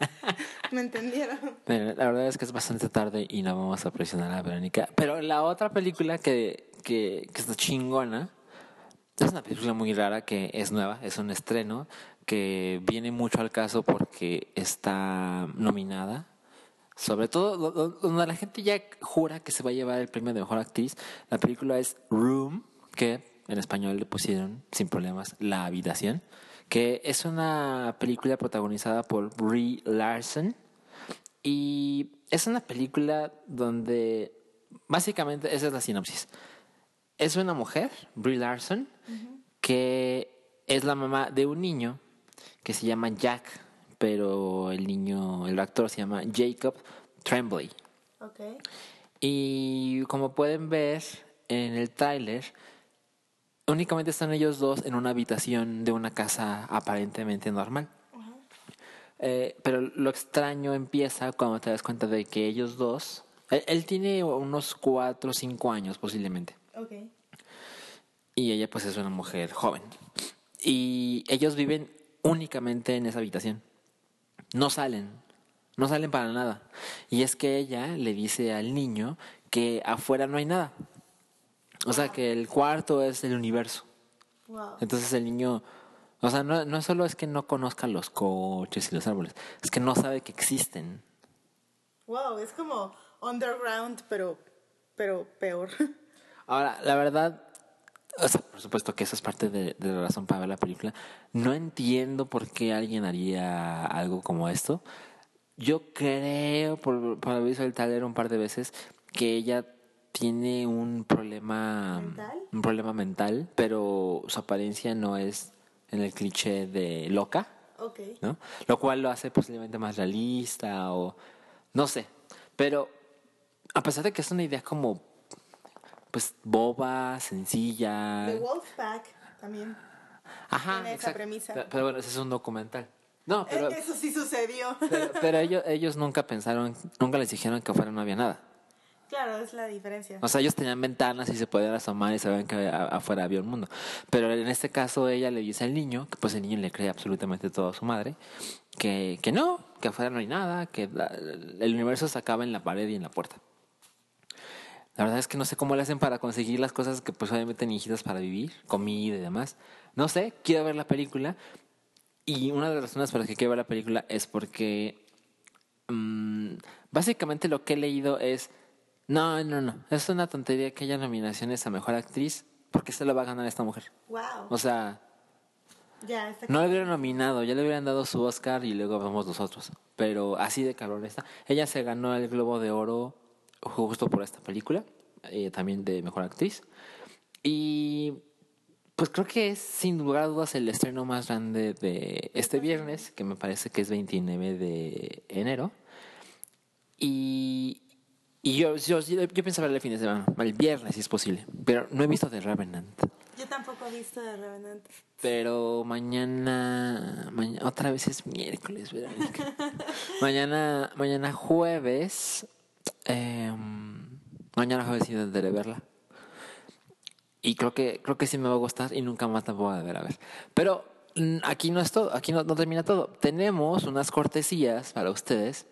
¿Me entendieron? Pero la verdad es que es bastante tarde y no vamos a presionar a Verónica. Pero la otra película que, que, que está chingona es una película muy rara que es nueva, es un estreno que viene mucho al caso porque está nominada. Sobre todo do- do- donde la gente ya jura que se va a llevar el premio de mejor actriz. La película es Room, que en español le pusieron sin problemas La Habitación, que es una película protagonizada por Brie Larson. Y es una película donde básicamente esa es la sinopsis. Es una mujer, Brie Larson, que es la mamá de un niño que se llama Jack, pero el niño, el actor se llama Jacob Tremblay. Ok. Y como pueden ver en el tráiler, únicamente están ellos dos en una habitación de una casa aparentemente normal. Eh, pero lo extraño empieza cuando te das cuenta de que ellos dos, él, él tiene unos cuatro o cinco años posiblemente, Ok. y ella pues es una mujer joven. Y ellos viven únicamente en esa habitación. No salen, no salen para nada. Y es que ella le dice al niño que afuera no hay nada. O sea, que el cuarto es el universo. Wow. Entonces el niño, o sea, no, no solo es que no conozca los coches y los árboles, es que no sabe que existen. Wow, es como underground, pero, pero peor. Ahora, la verdad, o sea, por supuesto que eso es parte de, de la razón para ver la película. No entiendo por qué alguien haría algo como esto. Yo creo, por, por haber visto el taller un par de veces, que ella tiene un problema ¿Mental? un problema mental, pero su apariencia no es en el cliché de loca, Ok. ¿no? Lo cual lo hace posiblemente más realista o no sé. Pero a pesar de que es una idea como pues boba, sencilla. The Wolfpack también. Ajá, tiene esa premisa. Pero, pero bueno, ese es un documental. No, pero, Eh, Eso sí sucedió. pero, pero ellos, ellos nunca pensaron, nunca les dijeron que afuera no había nada. claro, es la diferencia. O sea, ellos tenían ventanas y se podían asomar y sabían que afuera había un mundo. Pero en este caso ella le dice al niño, que pues el niño le cree absolutamente todo a su madre, que, que no, que afuera no hay nada, que el universo se acaba en la pared y en la puerta. La verdad es que no sé cómo le hacen para conseguir las cosas que pues obviamente necesitas para vivir, comida y demás. No sé, quiero ver la película. Y una de las razones por las que quiero ver la película es porque mm, básicamente lo que he leído es, no, no, no, es una tontería que haya nominaciones a Mejor Actriz porque se lo va a ganar esta mujer. Wow. O sea, ya está. no le hubieran nominado, ya le hubieran dado su Oscar y luego vamos nosotros. Pero así de cabrón está. Ella se ganó el Globo de Oro justo por esta película, eh, también de Mejor Actriz. Y pues creo que es sin lugar a dudas el estreno más grande de este viernes, que me parece que es 29 de enero. Y, y yo, yo, yo, yo verla el fin de semana, el viernes si es posible, pero no he visto The Revenant. Yo tampoco he visto de Revenant. Pero mañana, mañana otra vez es miércoles, Verónica. mañana, mañana jueves, eh, mañana jueves intentaré verla. Y creo que, creo que sí me va a gustar y nunca más la voy a ver a ver. Pero mm, aquí no es todo, aquí no, no termina todo. Tenemos unas cortesías para ustedes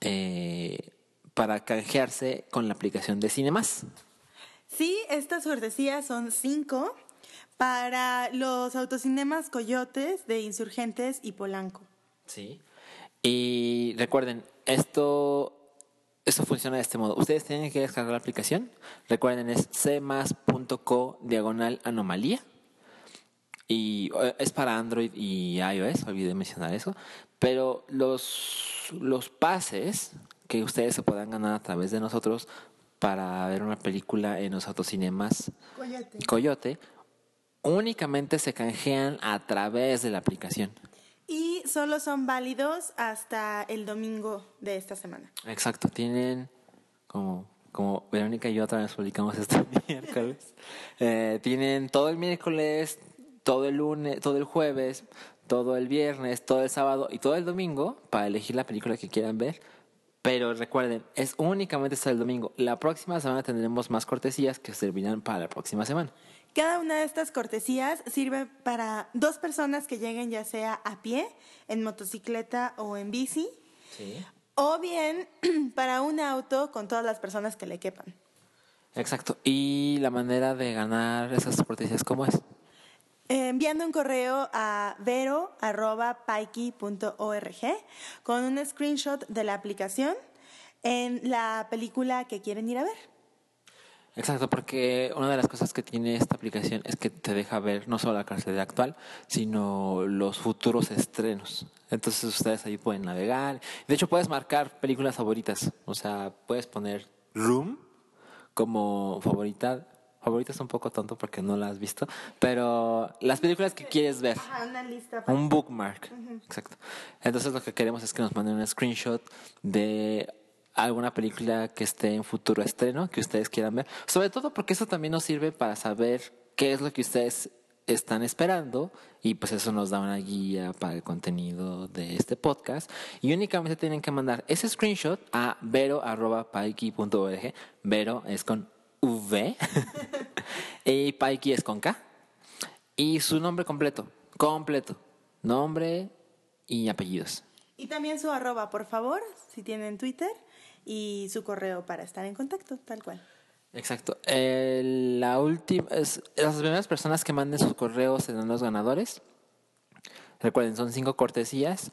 eh, para canjearse con la aplicación de Cinemas. Sí, estas cortesías son cinco para los autocinemas Coyotes de Insurgentes y Polanco. Sí. Y recuerden, esto, esto funciona de este modo. Ustedes tienen que descargar la aplicación. Recuerden, es cmas.co diagonal anomalía. Y eh, es para Android y iOS, olvidé mencionar eso. Pero los, los pases que ustedes se puedan ganar a través de nosotros para ver una película en los autocinemas Coyote. Coyote únicamente se canjean a través de la aplicación. Y solo son válidos hasta el domingo de esta semana. Exacto, tienen como, como Verónica y yo otra vez publicamos este miércoles. Eh, tienen todo el miércoles, todo el lunes, todo el jueves, todo el viernes, todo el sábado y todo el domingo para elegir la película que quieran ver. Pero recuerden, es únicamente hasta el domingo. La próxima semana tendremos más cortesías que servirán para la próxima semana. Cada una de estas cortesías sirve para dos personas que lleguen ya sea a pie, en motocicleta o en bici, Sí. o bien para un auto con todas las personas que le quepan. Exacto. Y la manera de ganar esas cortesías, ¿cómo es? Enviando un correo a vero.paiki.org con un screenshot de la aplicación en la película que quieren ir a ver. Exacto, porque una de las cosas que tiene esta aplicación es que te deja ver no solo la cartelera actual, sino los futuros estrenos. Entonces ustedes ahí pueden navegar. De hecho, puedes marcar películas favoritas. O sea, puedes poner Room como favorita. Favorita es un poco tonto porque no la has visto, pero las películas que quieres ver. Ajá, una lista. Un bookmark. Exacto. Entonces lo que queremos es que nos manden un screenshot de alguna película que esté en futuro estreno que ustedes quieran ver. Sobre todo porque eso también nos sirve para saber qué es lo que ustedes están esperando y pues eso nos da una guía para el contenido de este podcast. Y únicamente tienen que mandar ese screenshot a vero.paiki.org vero es con V y paiki es con K. Y su nombre completo, completo, nombre y apellidos. Y también su arroba, por favor, si tienen Twitter, y su correo para estar en contacto, tal cual. Exacto. Eh, la última, es, las primeras personas que manden sus correos serán los ganadores. Recuerden, son cinco cortesías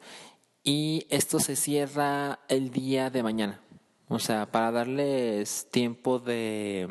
y esto se cierra el día de mañana. O sea, para darles tiempo de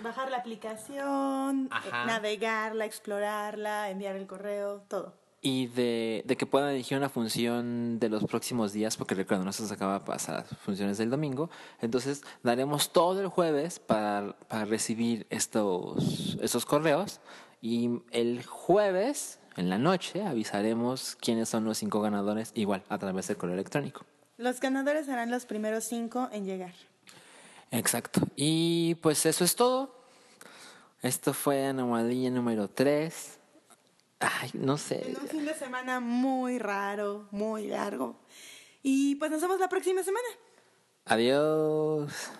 Bajar la aplicación, Ajá. navegarla, explorarla, enviar el correo, todo. Y de, de que puedan elegir una función de los próximos días, porque recuerden, no se nos acaba pasar las funciones del domingo. Entonces, daremos todo el jueves para, para recibir estos, estos correos. Y el jueves, en la noche, avisaremos quiénes son los cinco ganadores, igual, a través del correo electrónico. Los ganadores serán los primeros cinco en llegar. Exacto. Y pues eso es todo. Esto fue anomalía número 3. Ay, no sé. En un fin de semana muy raro, muy largo. Y pues nos vemos la próxima semana. Adiós.